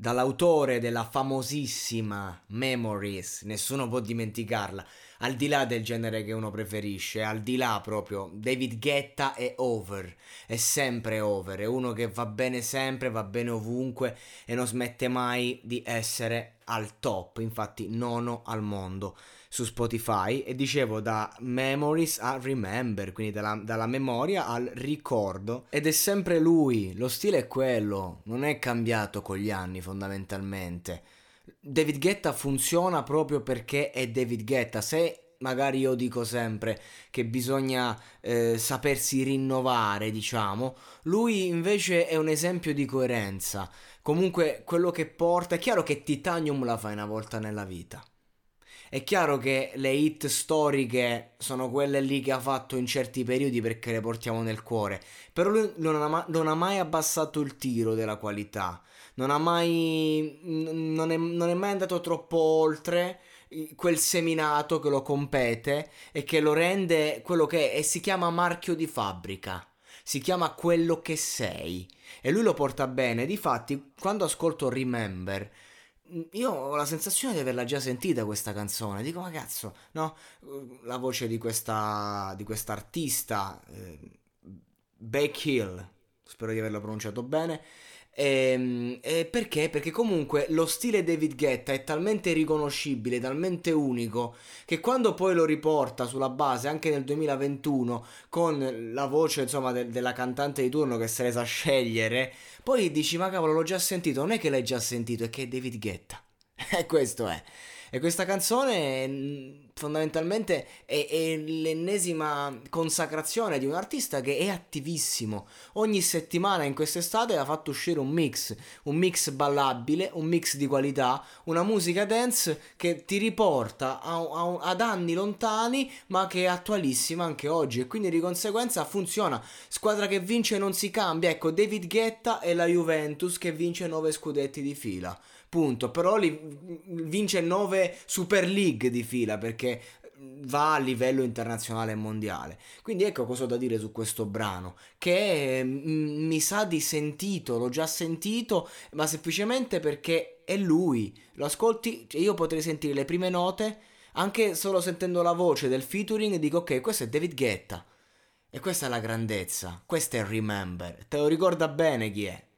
dall'autore della famosissima Memories, nessuno può dimenticarla, al di là del genere che uno preferisce, al di là proprio, David Guetta è over, è sempre over, è uno che va bene sempre, va bene ovunque e non smette mai di essere al top, infatti nono al mondo su Spotify. E dicevo da Memories a Remember, quindi dalla, dalla, memoria al ricordo. Ed è sempre lui, lo stile è quello, non è cambiato con gli anni fondamentalmente. David Guetta funziona proprio perché è David Guetta, se magari io dico sempre che bisogna eh, sapersi rinnovare, diciamo, lui invece è un esempio di coerenza. Comunque quello che porta, è chiaro che Titanium la fai una volta nella vita. È chiaro che le hit storiche sono quelle lì che ha fatto in certi periodi perché le portiamo nel cuore, però lui non ha, non ha mai abbassato il tiro della qualità, non mai, non è, non è mai andato troppo oltre quel seminato che lo compete e che lo rende quello che è e si chiama marchio di fabbrica. Si chiama quello che sei e lui lo porta bene. Difatti, quando ascolto Remember, io ho la sensazione di averla già sentita questa canzone. Dico, ma cazzo, no? La voce di questa di quest'artista, eh, Beck Hill, spero di averlo pronunciato bene. E, ehm, e perché? Perché comunque lo stile David Guetta è talmente riconoscibile, talmente unico, che quando poi lo riporta sulla base anche nel 2021 con la voce insomma de- della cantante di turno che se ne sa scegliere, poi dici ma cavolo l'ho già sentito, non è che l'hai già sentito, è che è David Guetta. E questo è. E questa canzone mm, fondamentalmente è, è, l'ennesima consacrazione di un artista che è attivissimo. Ogni settimana in quest'estate ha fatto uscire un mix, un mix ballabile, un mix di qualità, una musica dance che ti riporta a, a, ad anni lontani ma che è attualissima anche oggi e quindi di conseguenza funziona. Squadra che vince non si cambia. Ecco, David Guetta e la Juventus che vince 9 scudetti di fila punto. Però li, vince 9 Super League di fila perché va a livello internazionale e mondiale. Quindi ecco cosa ho da dire su questo brano, che mi sa di sentito, l'ho già sentito, ma semplicemente perché è lui. Lo ascolti, cioè io potrei sentire le prime note, anche solo sentendo la voce del featuring, dico ok, questo è David Guetta. E questa è la grandezza, questo è Remember. Te lo ricorda bene chi è?